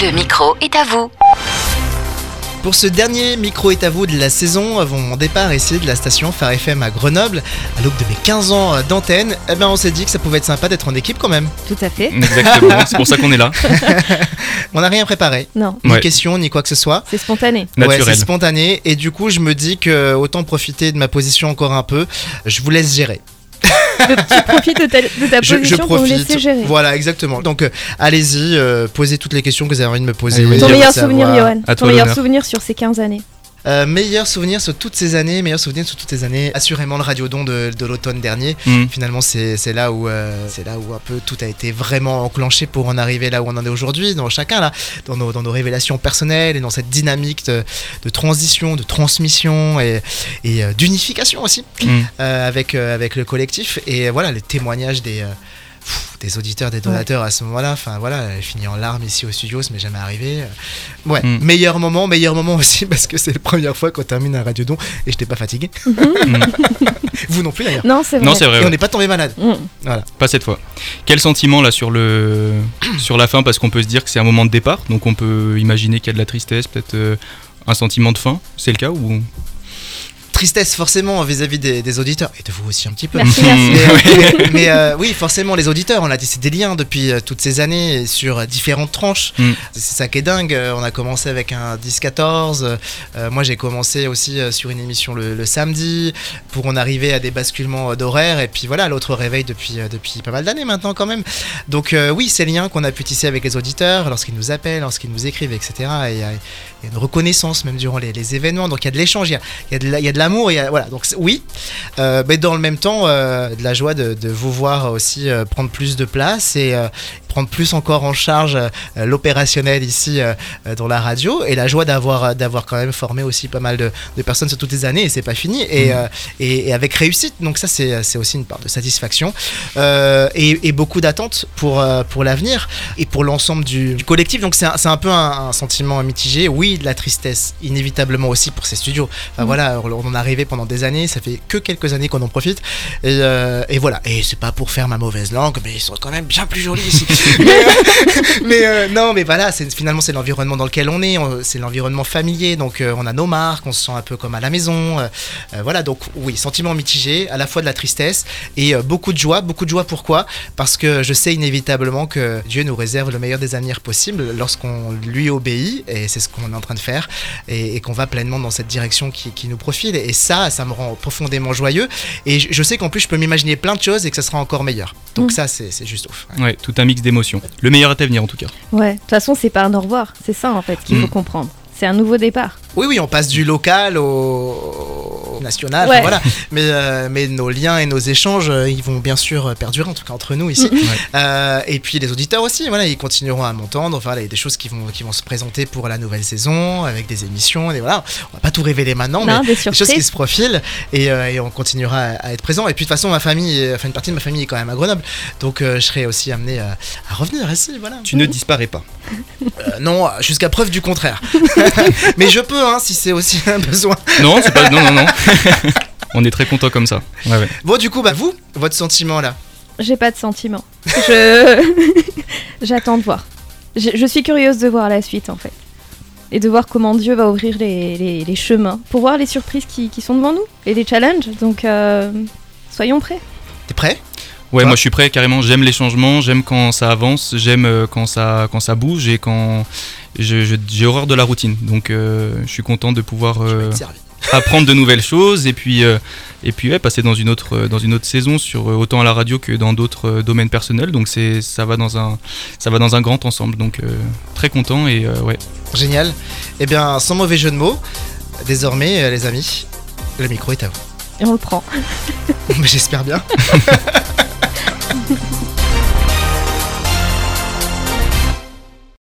Le micro est à vous. Pour ce dernier micro est à vous de la saison, avant mon départ ici de la station Phare FM à Grenoble, à l'aube de mes 15 ans d'antenne, eh ben on s'est dit que ça pouvait être sympa d'être en équipe quand même. Tout à fait. Exactement, c'est pour ça qu'on est là. On n'a rien préparé, Non, ni Ouais. question, ni quoi que ce soit. c'est spontané. Ouais, Naturel. c'est spontané et du coup je me dis que autant profiter de ma position encore un peu. Je vous laisse gérer. Tu profites de ta, de ta Je, je position pour me laisser gérer. Voilà, exactement. Donc euh, allez-y, euh, posez toutes les questions que vous avez envie de me poser. Allez, Ton meilleur savoir. souvenir, Johan. Ton meilleur souvenir sur ces 15 années. Euh, meilleur souvenir sur toutes ces années, meilleur souvenir sur toutes ces années. Assurément le radiodon de, de l'automne dernier. Mm. Finalement, c'est là où euh, c'est là où un peu tout a été vraiment enclenché pour en arriver là où on en est aujourd'hui, dans chacun là, dans nos, dans nos révélations personnelles et dans cette dynamique de, de transition, de transmission et, et euh, d'unification aussi Mm. euh, avec avec le collectif. Et voilà, les témoignages des des auditeurs, des donateurs à ce moment-là. Enfin voilà, elle finit en larmes ici au studio, ça m'est jamais arrivé. Euh, Ouais, Mm. meilleur moment, meilleur moment aussi parce que c'est la première fois qu'on termine un radiodon et j'étais pas fatigué. Vous non plus d'ailleurs. Non, c'est vrai. Non, c'est vrai. Et on n'est pas tombé malade. Mm. Pas cette fois. Quel sentiment là sur le sur la fin? Parce qu'on peut se dire que c'est un moment de départ, donc on peut imaginer qu'il y a de la tristesse, peut-être euh, un sentiment de fin. C'est le cas ou? Tristesse forcément vis-à-vis des, des auditeurs et de vous aussi un petit peu. Merci, merci. Mais, mais, euh, oui, forcément, les auditeurs, on a tissé des liens depuis euh, toutes ces années sur euh, différentes tranches. Mm. C'est ça qui est dingue. Euh, On a commencé avec un 10-14. Euh, moi, j'ai commencé aussi euh, sur une émission le, le samedi pour en arriver à des basculements euh, d'horaire. Et puis voilà, l'autre réveil depuis, euh, depuis pas mal d'années maintenant, quand même. Donc, euh, oui, ces liens qu'on a pu tisser avec les auditeurs lorsqu'ils nous appellent, lorsqu'ils nous écrivent, etc. Et il y, a il y a une reconnaissance même durant les, les événements. Donc, il y a de l'échange, il y a, y de la- il y a de l'amour. Voilà, donc oui. Euh, mais dans le même temps, euh, de la joie de, vous voir aussi euh, prendre plus de place et prendre plus encore en charge euh, l'opérationnel ici euh, euh, dans la radio. Et la joie d'avoir d'avoir quand même formé aussi pas mal de, de personnes sur toutes les années. Et c'est pas fini. Et, et, et avec réussite. Donc ça c'est aussi une part de satisfaction. Euh, et, et beaucoup d'attentes pour pour l'avenir et pour l'ensemble du, du collectif. Donc c'est un, un peu un, un sentiment mitigé. Oui de la tristesse inévitablement aussi pour ces studios. Enfin Mhm. voilà on on en est arrivé pendant des années. Ça fait que quelques années qu'on en profite. Et, euh, et voilà. Et c'est pas pour faire ma mauvaise langue mais ils sont quand même bien plus jolis ici mais, mais, euh, non mais voilà c'est finalement c'est l'environnement dans lequel on est on- c'est l'environnement familier. Donc euh, on a nos marques on se sent un peu comme à la maison euh, euh, voilà. Donc oui sentiment mitigé à la fois de la tristesse et euh, beaucoup de joie. Beaucoup de joie pourquoi? Parce que je sais inévitablement que Dieu nous réserve le meilleur des avenirs possibles lorsqu'on lui obéit et c'est ce qu'on est en train de faire et, et qu'on va pleinement dans cette direction qui, qui nous profile. Et ça ça me rend profondément joyeux. Et je, je sais qu'en plus je peux m'imaginer plein de choses et que ça sera encore meilleur. Donc Mm. ça c'est c'est juste ouf. Ouais. ouais, tout un mix d'émotions. Le meilleur est à venir en tout cas. Ouais, de toute façon, c'est pas un au revoir. C'est ça, en fait, qu'il Mm. faut comprendre. C'est un nouveau départ. Oui, oui, on passe du local au, au national, Ouais. enfin, voilà. Mais, euh, mais nos liens et nos échanges, euh, ils vont bien sûr euh, perdurer, en tout cas entre nous ici. Mhm. Ouais. Euh, et puis les auditeurs aussi, voilà, ils continueront à m'entendre. Enfin, voilà, il y a des choses qui vont, qui vont se présenter pour la nouvelle saison, avec des émissions. Et voilà, on va pas tout révéler maintenant, non, mais des des choses qui se profilent et, euh, et on continuera à, à être présent. Et puis de toute façon, ma famille, enfin une partie de ma famille est quand même à Grenoble, donc euh, je serai aussi amené à, à revenir ici, voilà. Tu ne disparais pas. Euh, non, jusqu'à preuve du contraire. mais je peux, hein, si c'est aussi un besoin. Non, c'est pas. Non, non, non. on est très content comme ça. Ouais, ouais. Bon, du coup, bah vous, votre sentiment là. J'ai pas de sentiment. Je. J'attends de voir. Je, je suis curieuse de voir la suite, en fait. Et de voir comment Dieu va ouvrir les, les- les chemins. Pour voir les surprises qui, qui sont devant nous. Et les challenges. Donc, euh, soyons prêts. T'es prêt? Ouais, Toi? moi je suis prêt carrément. J'aime les changements, j'aime quand ça avance, j'aime euh, quand ça quand ça bouge et quand j'ai horreur de la routine. Donc euh, je suis content de pouvoir Je vais euh, être servi. Apprendre de nouvelles choses et puis euh, et puis ouais, passer dans une autre euh, dans une autre saison sur euh, autant à la radio que dans d'autres domaines personnels. Donc c'est ça va dans un ça va dans un grand ensemble. Donc euh, très content et euh, ouais. Génial. Eh bien, sans mauvais jeu de mots, désormais, les amis, le micro est à vous. Et on le prend. J'espère bien.